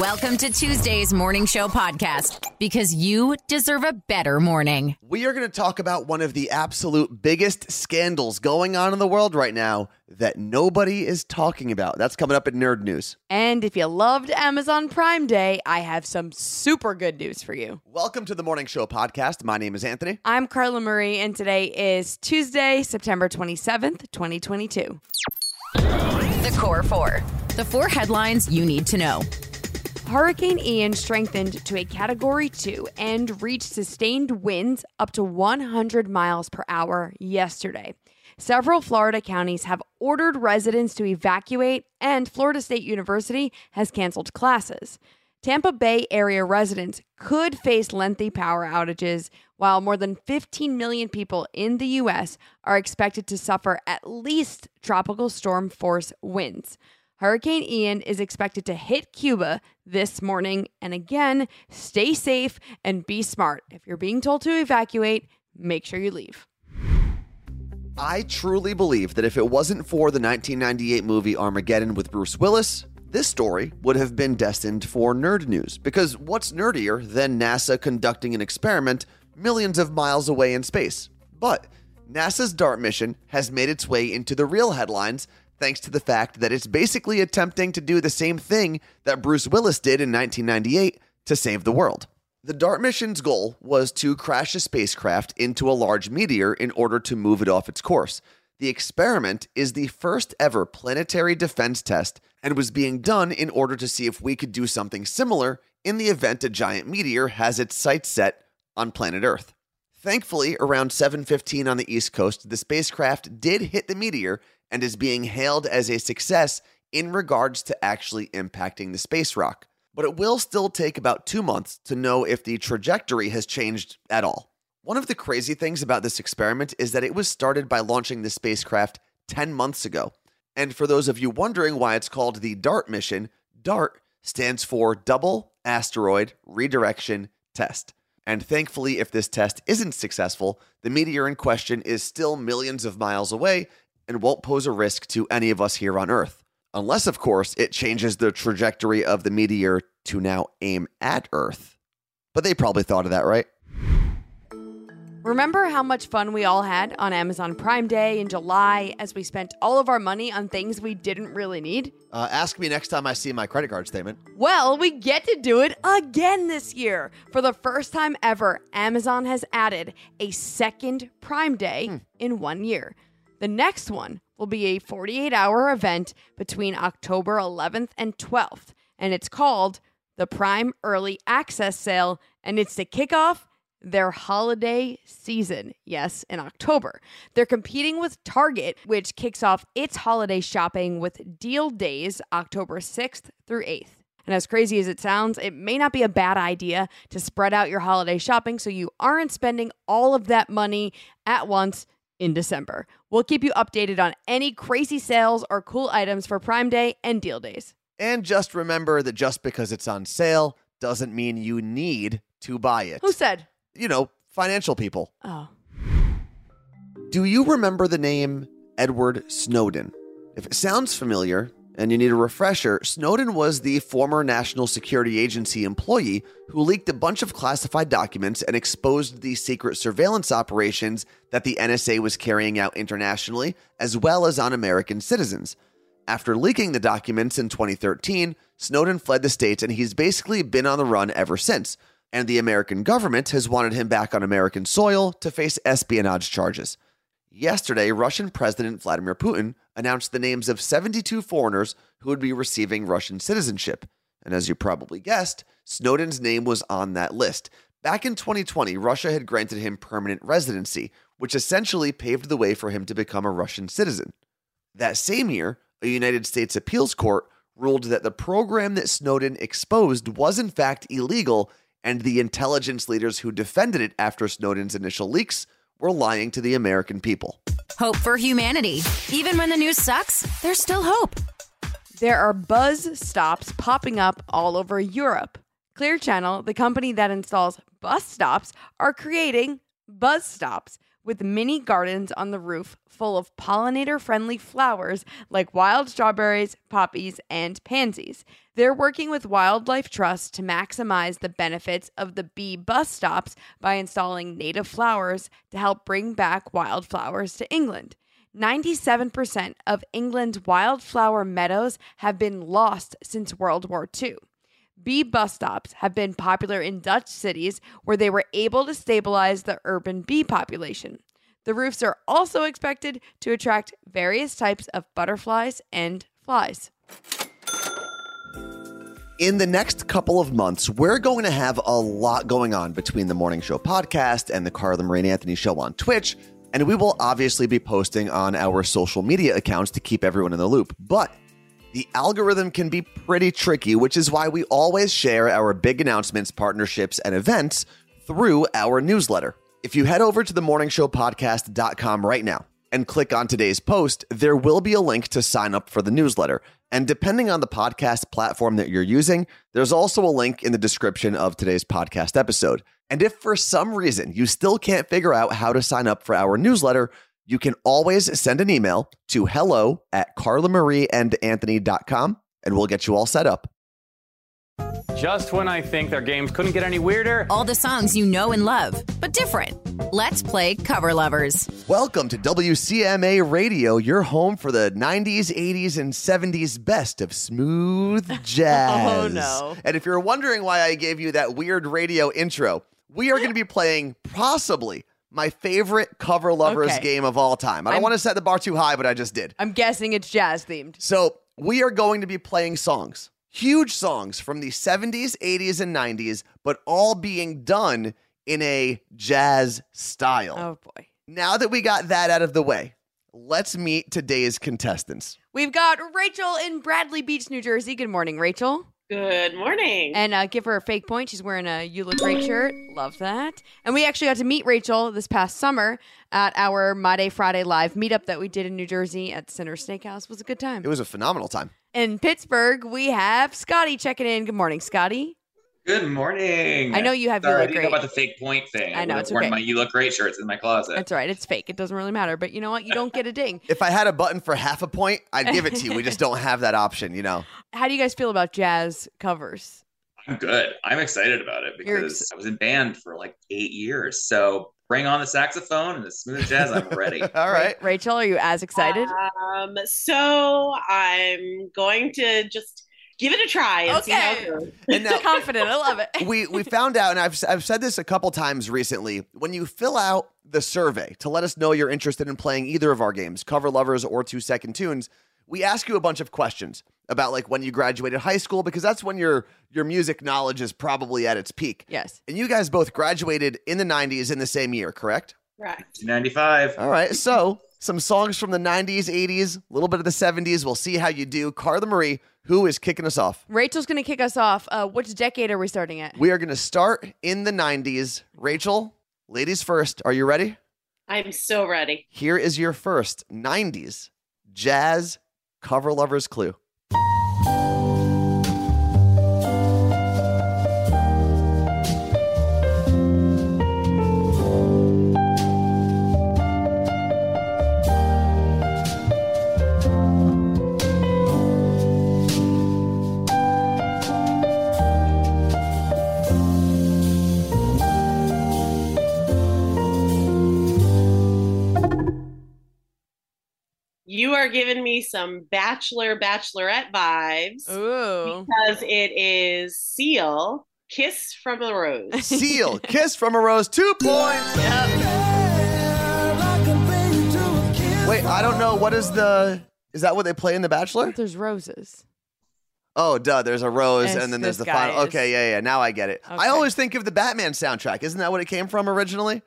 Welcome to Tuesday's Morning Show podcast because you deserve a better morning. We are going to talk about one of the absolute biggest scandals going on in the world right now that nobody is talking about. That's coming up in Nerd News. And if you loved Amazon Prime Day, I have some super good news for you. Welcome to the Morning Show podcast. My name is Anthony. I'm Carla Marie, and today is Tuesday, September 27th, 2022. The Core Four. The four headlines you need to know. Hurricane Ian strengthened to a Category 2 and reached sustained winds up to 100 miles per hour yesterday. Several Florida counties have ordered residents to evacuate, and Florida State University has canceled classes. Tampa Bay area residents could face lengthy power outages, while more than 15 million people in the U.S. are expected to suffer at least tropical storm force winds. Hurricane Ian is expected to hit Cuba this morning. And again, stay safe and be smart. If you're being told to evacuate, make sure you leave. I truly believe that if it wasn't for the 1998 movie Armageddon with Bruce Willis, this story would have been destined for nerd news. Because what's nerdier than NASA conducting an experiment millions of miles away in space? But NASA's DART mission has made its way into the real headlines thanks to the fact that it's basically attempting to do the same thing that Bruce Willis did in 1998 to save the world. The DART mission's goal was to crash a spacecraft into a large meteor in order to move it off its course. The experiment is the first ever planetary defense test and was being done in order to see if we could do something similar in the event a giant meteor has its sights set on planet Earth. Thankfully, around 7:15 on the East Coast, the spacecraft did hit the meteor and is being hailed as a success in regards to actually impacting the space rock. But it will still take about 2 months to know if the trajectory has changed at all. One of the crazy things about this experiment is that it was started by launching the spacecraft 10 months ago. And for those of you wondering why it's called the DART mission, DART stands for Double Asteroid Redirection Test. And thankfully, if this test isn't successful, the meteor in question is still millions of miles away and won't pose a risk to any of us here on Earth. Unless, of course, it changes the trajectory of the meteor to now aim at Earth. But they probably thought of that, right? Remember how much fun we all had on Amazon Prime Day in July as we spent all of our money on things we didn't really need? Uh, ask me next time I see my credit card statement. Well, we get to do it again this year. For the first time ever, Amazon has added a second Prime Day hmm. in one year. The next one will be a 48 hour event between October 11th and 12th, and it's called the Prime Early Access Sale, and it's to kick off their holiday season. Yes, in October. They're competing with Target, which kicks off its holiday shopping with deal days October 6th through 8th. And as crazy as it sounds, it may not be a bad idea to spread out your holiday shopping so you aren't spending all of that money at once in December. We'll keep you updated on any crazy sales or cool items for Prime Day and deal days. And just remember that just because it's on sale doesn't mean you need to buy it. Who said? You know, financial people. Oh. Do you remember the name Edward Snowden? If it sounds familiar, and you need a refresher, Snowden was the former National Security Agency employee who leaked a bunch of classified documents and exposed the secret surveillance operations that the NSA was carrying out internationally, as well as on American citizens. After leaking the documents in 2013, Snowden fled the States and he's basically been on the run ever since. And the American government has wanted him back on American soil to face espionage charges. Yesterday, Russian President Vladimir Putin announced the names of 72 foreigners who would be receiving Russian citizenship. And as you probably guessed, Snowden's name was on that list. Back in 2020, Russia had granted him permanent residency, which essentially paved the way for him to become a Russian citizen. That same year, a United States appeals court ruled that the program that Snowden exposed was in fact illegal, and the intelligence leaders who defended it after Snowden's initial leaks we're lying to the American people. Hope for humanity. Even when the news sucks, there's still hope. There are buzz stops popping up all over Europe. Clear Channel, the company that installs bus stops, are creating buzz stops, with mini gardens on the roof full of pollinator friendly flowers like wild strawberries, poppies, and pansies. They're working with Wildlife Trust to maximize the benefits of the bee bus stops by installing native flowers to help bring back wildflowers to England. 97% of England's wildflower meadows have been lost since World War II. Bee bus stops have been popular in Dutch cities where they were able to stabilize the urban bee population. The roofs are also expected to attract various types of butterflies and flies. In the next couple of months, we're going to have a lot going on between the Morning Show podcast and the Carla and Anthony show on Twitch. And we will obviously be posting on our social media accounts to keep everyone in the loop. But the algorithm can be pretty tricky, which is why we always share our big announcements, partnerships, and events through our newsletter. If you head over to the morningshowpodcast.com right now and click on today's post, there will be a link to sign up for the newsletter. And depending on the podcast platform that you're using, there's also a link in the description of today's podcast episode. And if for some reason you still can't figure out how to sign up for our newsletter, you can always send an email to hello at carlamarieandanthony.com and we'll get you all set up. Just when I think their games couldn't get any weirder. All the songs you know and love, but different. Let's play Cover Lovers. Welcome to WCMA Radio, your home for the 90s, 80s, and 70s best of smooth oh, jazz. Oh, no. And if you're wondering why I gave you that weird radio intro, we are going to be playing possibly my favorite cover lovers Okay. game of all time. I don't I'm- want to set the bar too high, but I just did. I'm guessing it's jazz themed. So we are going to be playing songs, huge songs from the 70s, 80s, and 90s, but all being done in a jazz style. Oh boy. Now that we got that out of the way, let's meet today's contestants. We've got Rachel in Bradley Beach, New Jersey. Good morning, Rachel. Good morning. And uh, give her a fake point. She's wearing a You Look Great shirt. Love that. And we actually got to meet Rachel this past summer at our My Day Friday live meetup that we did in New Jersey at Center Steakhouse. It was a good time. It was a phenomenal time. In Pittsburgh, we have Scotty checking in. Good morning, Scotty. Good morning. I know you have You Sorry, Look I didn't know Great. about the fake point thing. I know, would've it's worn okay. my "You Look Great" shirts in my closet. That's right. It's fake. It doesn't really matter. But you know what? You don't get a ding. If I had a button for half a point, I'd give it to you. We just don't have that option, you know. How do you guys feel about jazz covers? I'm good. I'm excited about it because ex- I was in band for like eight years. So bring on the saxophone and the smooth jazz. I'm ready. All right. Ra- Rachel, are you as excited? Um, so I'm going to just give it a try and see how Okay. it goes. And now Confident. I love it. we we found out, and I've I've said this a couple times recently. When you fill out the survey to let us know you're interested in playing either of our games, Cover Lovers or Two Second Tunes, we ask you a bunch of questions about like when you graduated high school because that's when your your music knowledge is probably at its peak. Yes. And you guys both graduated in the 90s in the same year, correct? Correct. 95. All right. So, some songs from the 90s, 80s, a little bit of the 70s. We'll see how you do. Carla Marie, who is kicking us off? Rachel's going to kick us off. Uh, which decade are we starting at? We are going to start in the 90s. Rachel, ladies first. Are you ready? I'm so ready. Here is your first 90s jazz cover lovers clue. Are giving me some bachelor bachelorette vibes Ooh. because it is Seal Kiss from a Rose. Seal, Kiss from a Rose, two points. Wait, I don't know. What is the. Is that what they play in The Bachelor? There's roses. Oh, duh. There's a rose, Yes, and then there's the final. is- Okay, yeah, yeah. Now I get it. I always think of the Batman soundtrack. Isn't that what it came from originally?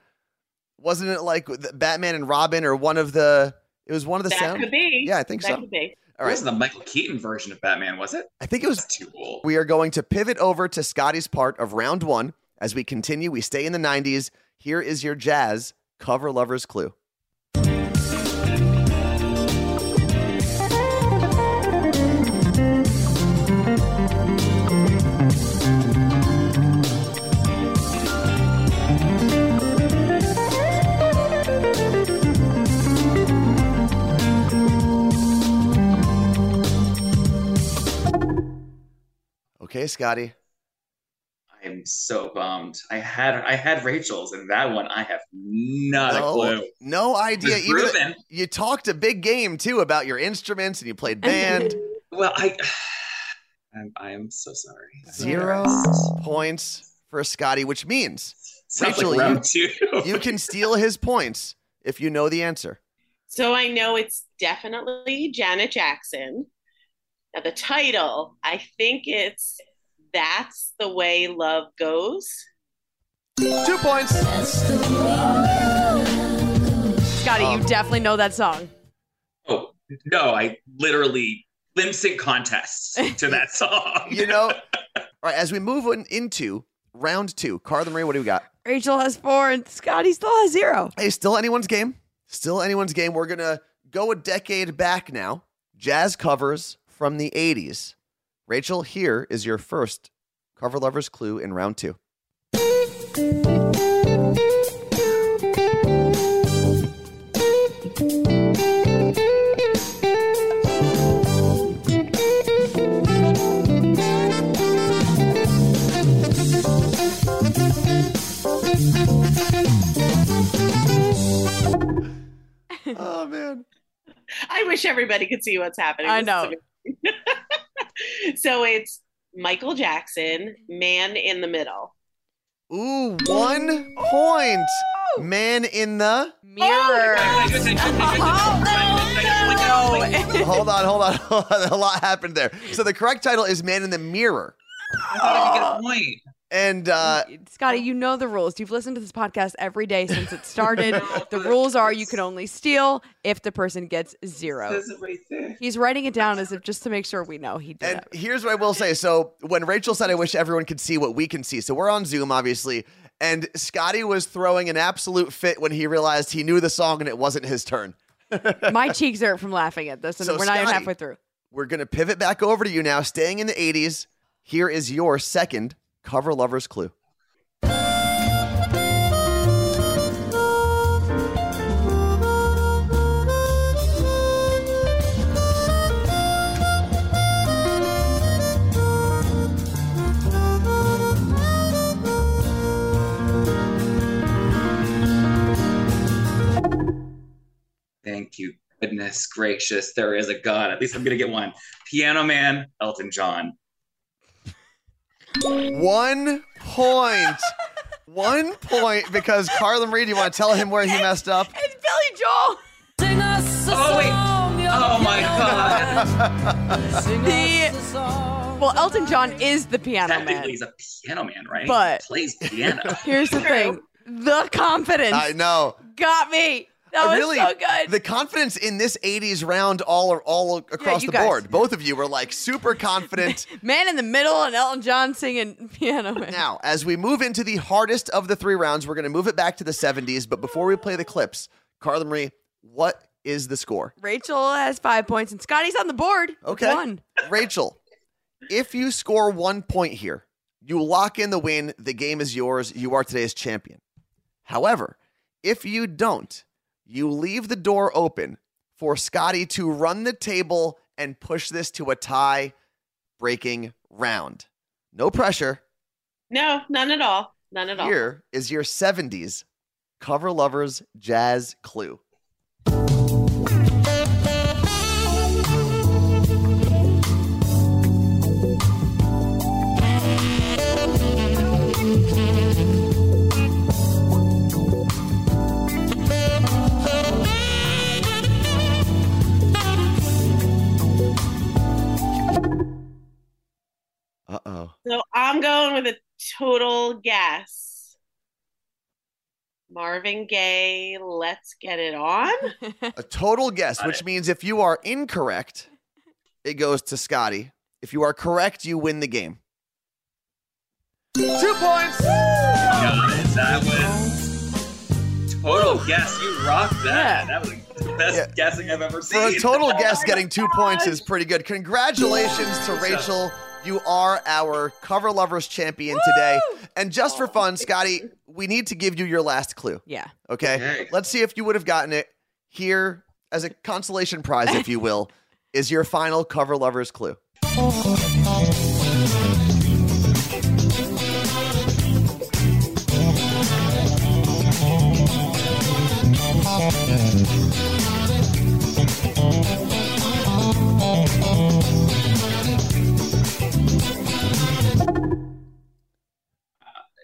Wasn't it like Batman and Robin, or one of the? It was one of the that sound. could be. Yeah, I think that so. could be. All It wasn't the Michael Keaton version of Batman, was it? I think it was. That's too old. We are going to pivot over to Scotty's part of round one as we continue. We stay in the '90s. Here is your jazz cover lovers clue. Okay, Scotty. I'm so bummed. I had I had Rachel's, and that one I have not a no, clue. no idea. Even proven. you talked a big game too about your instruments and you played band. Well, I I'm, I'm so sorry. Zero points for Scotty, which means Sounds Rachel, like you- you can steal his points if you know the answer. So I know it's definitely Janet Jackson. Now the title, I think it's That's the Way Love Goes. Two points. Scotty, Um, you definitely know that song. Oh no! I literally lip sync contests to that song. You know. All right, as we move on into round two, Carla Marie, what do we got? Rachel has four and Scotty still has zero. Hey, still anyone's game. Still anyone's game. We're gonna go a decade back now. Jazz covers from the '80s. Rachel, here is your first cover lovers clue in round two. Oh man. I wish everybody could see what's happening. I know. Amazing. so it's Michael Jackson, Man in the Middle. Ooh, one point. Man in the. Mirror. Oh, hold on, hold on, hold on. A lot happened there. So the correct title is Man in the Mirror. I thought I could get a point. And uh, Scotty, you know the rules. You've listened to this podcast every day since it started. the rules are you can only steal if the person gets zero. It right there. He's writing it down as if just to make sure we know he did and it. here's what I will say. So when Rachel said, "I wish everyone could see what we can see," so we're on Zoom, obviously, and Scotty was throwing an absolute fit when he realized he knew the song and it wasn't his turn. My cheeks hurt from laughing at this, and So, we're not even halfway through. We're gonna pivot back over to you now, staying in the '80s. Here is your second cover lovers clue. Thank you, goodness gracious. There is a God. At least I'm gonna get one. Piano Man, Elton John. One point. One point because Carla Marie, you want to tell him where he messed up? It's Billy Joel. Oh wait! Oh my God! The well, Elton John is the piano Technically, man. he's a piano man, right? But- he plays piano. Here's the thing: the confidence I know. got me. That was really, so good. the confidence in this '80s round all all across you the guys. board. Both of you were like super confident. Man in the middle and Elton John singing piano man. now, as we move into the hardest of the three rounds, we're going to move it back to the '70s. But before we play the clips, Carla Marie, what is the score? Rachel has five points and Scotty's on the board. Okay. One. Rachel, if you score one point here, you lock in the win. The game is yours. You are today's champion. However, if you don't, you leave the door open for Scotty to run the table and push this to a tie breaking round. No pressure. No, none at all. None at all. Here is your 70s cover lovers jazz clue. I'm going with a total guess. Marvin Gaye, let's get it on. A total guess, which means if you are incorrect, it goes to Scotty. If you are correct, you win the game. Two points. Guys, that was total guess. You rocked that. That was the best Yeah. guessing I've ever For seen. a total guess, getting two points is pretty good. Congratulations to Rachel. You are our cover lovers champion today. And just for fun, Scotty, we need to give you your last clue. yeah. Okay. Okay. Let's see if you would have gotten it. Here, as a consolation prize, if you will, is your final cover lovers clue.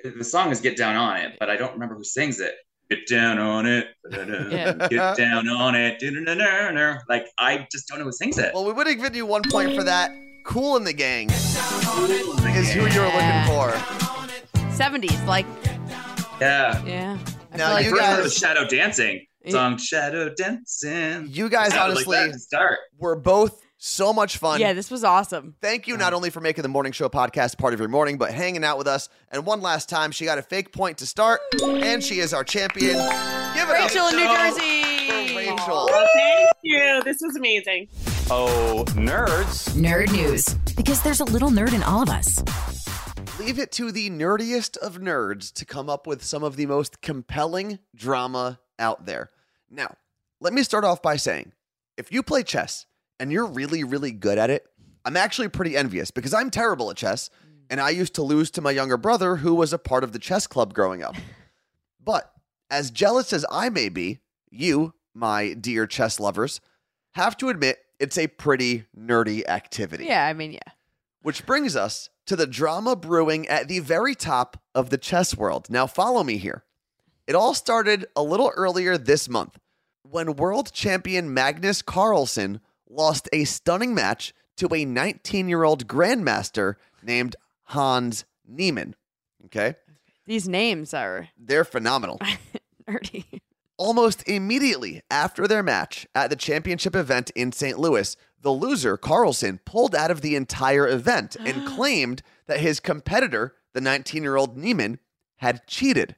The song is "Get Down on It," but I don't remember who sings it. Get down on it, Yeah. get down on it. Like I just don't know who sings it. Well, we would have given you one point for that. Kool and the Gang is who you were Yeah. looking for. 70s, like, Yeah. yeah. I Now, like you First guys- heard of Shadow Dancing Yeah. song Shadow Dancing. You guys honestly like that start. were both so much fun. Yeah, this was awesome. Thank you not only for making the morning show podcast part of your morning, but hanging out with us. And one last time, she got a fake point to start, and she is our champion. Give it Rachel up in New for Jersey. Rachel. Well, thank you. This was amazing. Oh, nerds. Nerd news. Because there's a little nerd in all of us. Leave it to the nerdiest of nerds to come up with some of the most compelling drama out there. Now, let me start off by saying if you play chess and you're really, really good at it, I'm actually pretty envious because I'm terrible at chess mm. and I used to lose to my younger brother who was a part of the chess club growing up. But as jealous as I may be, you, my dear chess lovers, have to admit it's a pretty nerdy activity. Yeah, I mean, yeah. Which brings us to the drama brewing at the very top of the chess world. Now, follow me here. It all started a little earlier this month when world champion Magnus Carlsen lost a stunning match to a 19 year old grandmaster named Hans Niemann. Okay? These names are They're phenomenal. nerdy. Almost immediately after their match at the championship event in St. Louis, the loser, Carlsen, pulled out of the entire event and claimed that his competitor, the 19 year old Niemann, had cheated.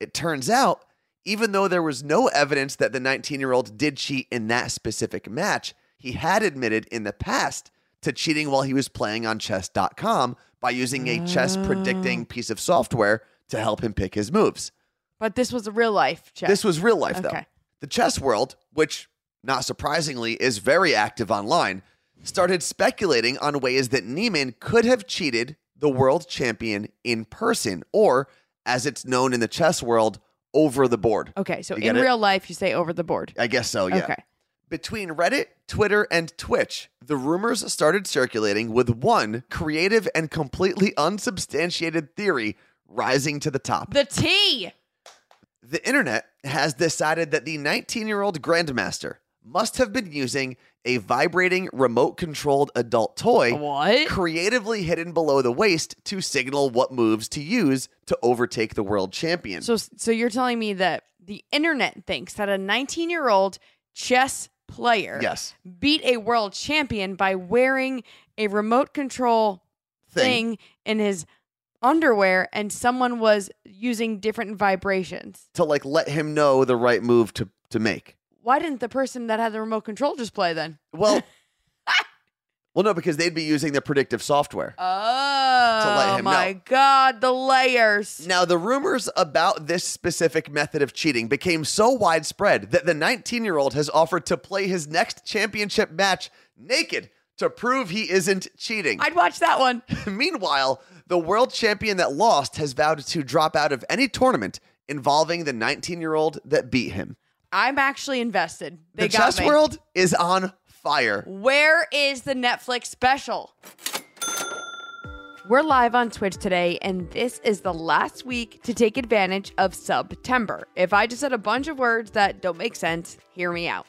It turns out, even though there was no evidence that the 19 year old did cheat in that specific match, he had admitted in the past to cheating while he was playing on chess.com by using a chess predicting ah. piece of software to help him pick his moves. But this was a real life check. This was real life, though. Okay. The chess world, which not surprisingly is very active online, started speculating on ways that Niemann could have cheated the world champion in person, or as it's known in the chess world, over the board. Okay, so in it? real life, you say over the board. I guess so, yeah. Okay. Between Reddit, Twitter, and Twitch, the rumors started circulating with one creative and completely unsubstantiated theory rising to the top. The T. The internet has decided that the 19 year old Grandmaster must have been using a vibrating remote controlled adult toy What? creatively hidden below the waist to signal what moves to use to overtake the world champion. So, so you're telling me that the internet thinks that a 19 year old chess player yes. beat a world champion by wearing a remote control Thing. thing in his underwear, and someone was using different vibrations. To like let him know the right move to, to make. Why didn't the person that had the remote control just play then? Well, well, no, because they'd be using the predictive software. Oh him my know. god, the layers. Now, the rumors about this specific method of cheating became so widespread that the 19 year old has offered to play his next championship match naked to prove he isn't cheating. I'd watch that one. Meanwhile, the world champion that lost has vowed to drop out of any tournament involving the 19 year old that beat him. I'm actually invested. They the got chess me. world is on fire. Where is the Netflix special? We're live on Twitch today, and this is the last week to take advantage of September. If I just said a bunch of words that don't make sense, hear me out.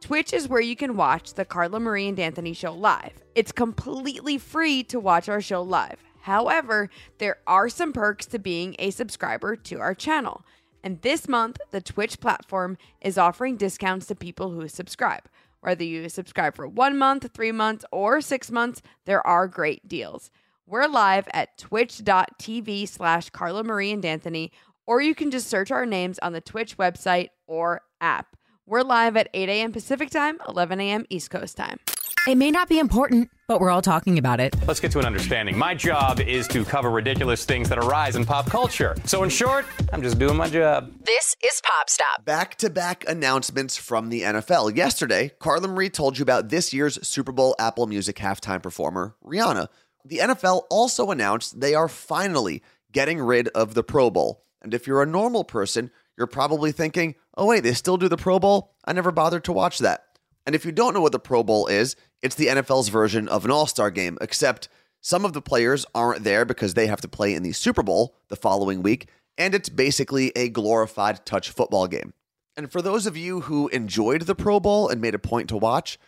Twitch is where you can watch the Carla Marie and Anthony show live. It's completely free to watch our show live. However, there are some perks to being a subscriber to our channel. And this month, the Twitch platform is offering discounts to people who subscribe. Whether you subscribe for one month, three months, or six months, there are great deals. We're live at twitch.tv slash Carla Marie and Anthony, or you can just search our names on the Twitch website or app. We're live at 8 a.m. Pacific time, 11 a.m. East Coast time. It may not be important, but we're all talking about it. Let's get to an understanding. My job is to cover ridiculous things that arise in pop culture. So, in short, I'm just doing my job. This is Pop Stop. Back to back announcements from the NFL. Yesterday, Carla Marie told you about this year's Super Bowl Apple Music halftime performer, Rihanna. The NFL also announced they are finally getting rid of the Pro Bowl. And if you're a normal person, you're probably thinking, oh, wait, they still do the Pro Bowl? I never bothered to watch that. And if you don't know what the Pro Bowl is, it's the NFL's version of an all star game, except some of the players aren't there because they have to play in the Super Bowl the following week, and it's basically a glorified touch football game. And for those of you who enjoyed the Pro Bowl and made a point to watch,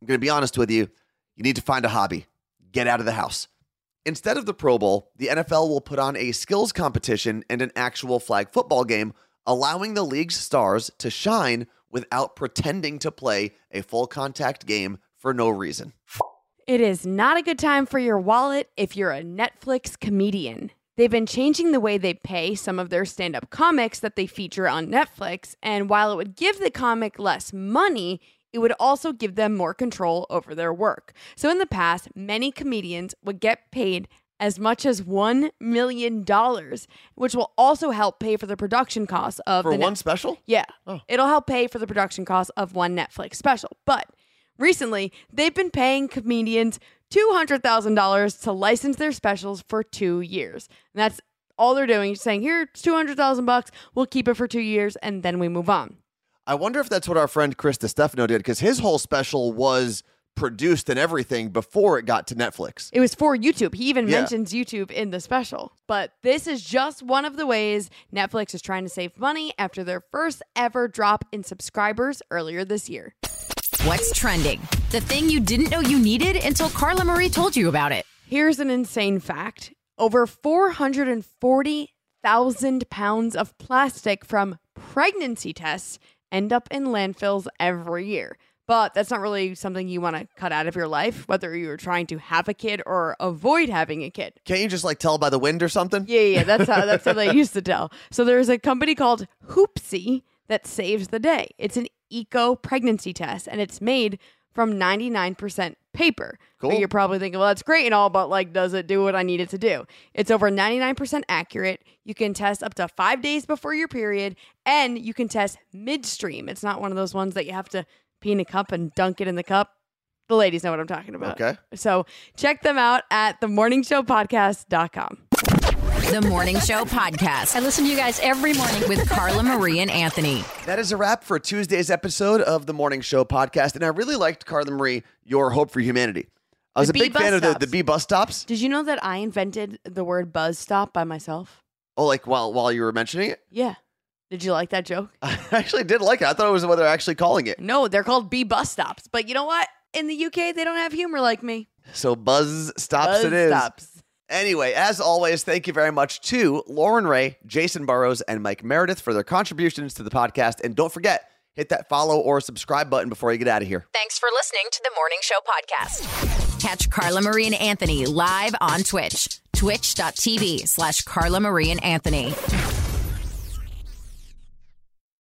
I'm going to be honest with you, you need to find a hobby. Get out of the house. Instead of the Pro Bowl, the NFL will put on a skills competition and an actual flag football game, allowing the league's stars to shine without pretending to play a full contact game for no reason. It is not a good time for your wallet if you're a Netflix comedian. They've been changing the way they pay some of their stand up comics that they feature on Netflix, and while it would give the comic less money, it would also give them more control over their work. So in the past, many comedians would get paid as much as $1 million, which will also help pay for the production costs of For the one Net- special? yeah. Oh. It'll help pay for the production costs of one Netflix special. But recently, they've been paying comedians $200,000 to license their specials for two years. And that's all they're doing. Just saying, here, it's 200000 bucks. We'll keep it for two years and then we move on. I wonder if that's what our friend Chris DiStefano did because his whole special was produced and everything before it got to Netflix. It was for YouTube. He even Yeah. mentions YouTube in the special. But this is just one of the ways Netflix is trying to save money after their first ever drop in subscribers earlier this year. What's trending? The thing you didn't know you needed until Carla Marie told you about it. Here's an insane fact over 440,000 pounds of plastic from pregnancy tests end up in landfills every year. But that's not really something you want to cut out of your life, whether you're trying to have a kid or avoid having a kid. Can't you just like tell by the wind or something? Yeah, yeah, that's how that's how they used to tell. So there's a company called Hoopsie that saves the day. It's an eco pregnancy test, and it's made from 99% paper. Cool. You're probably thinking, well, that's great and all, but like, does it do what I need it to do? It's over 99% accurate. You can test up to five days before your period, and you can test midstream. It's not one of those ones that you have to pee in a cup and dunk it in the cup. The ladies know what I'm talking about. Okay. So check them out at themorningshowpodcast.com. The Morning Show Podcast I listen to you guys every morning. with Carla Marie and Anthony. That is a wrap for Tuesday's episode of the Morning Show podcast. And I really liked, Carla Marie, your hope for humanity. I was The a bee big bus fan of the, stops. the bee bus stops. Did you know that I invented the word buzz stop by myself? Oh, like while while you were mentioning it? Yeah. Did you like that joke? I actually did like it. I thought it was what they're actually calling it. No, they're called B bus stops. But you know what? In the UK, they don't have humor like me. So buzz stops Buzz it is. stops. Anyway, as always, thank you very much to Lauren Ray, Jason Burrows, and Mike Meredith for their contributions to the podcast. And don't forget, hit that follow or subscribe button before you get out of here. Thanks for listening to the Morning Show Podcast. Catch Carla Marie and Anthony live on Twitch. Twitch.tv slash Carla Marie and Anthony.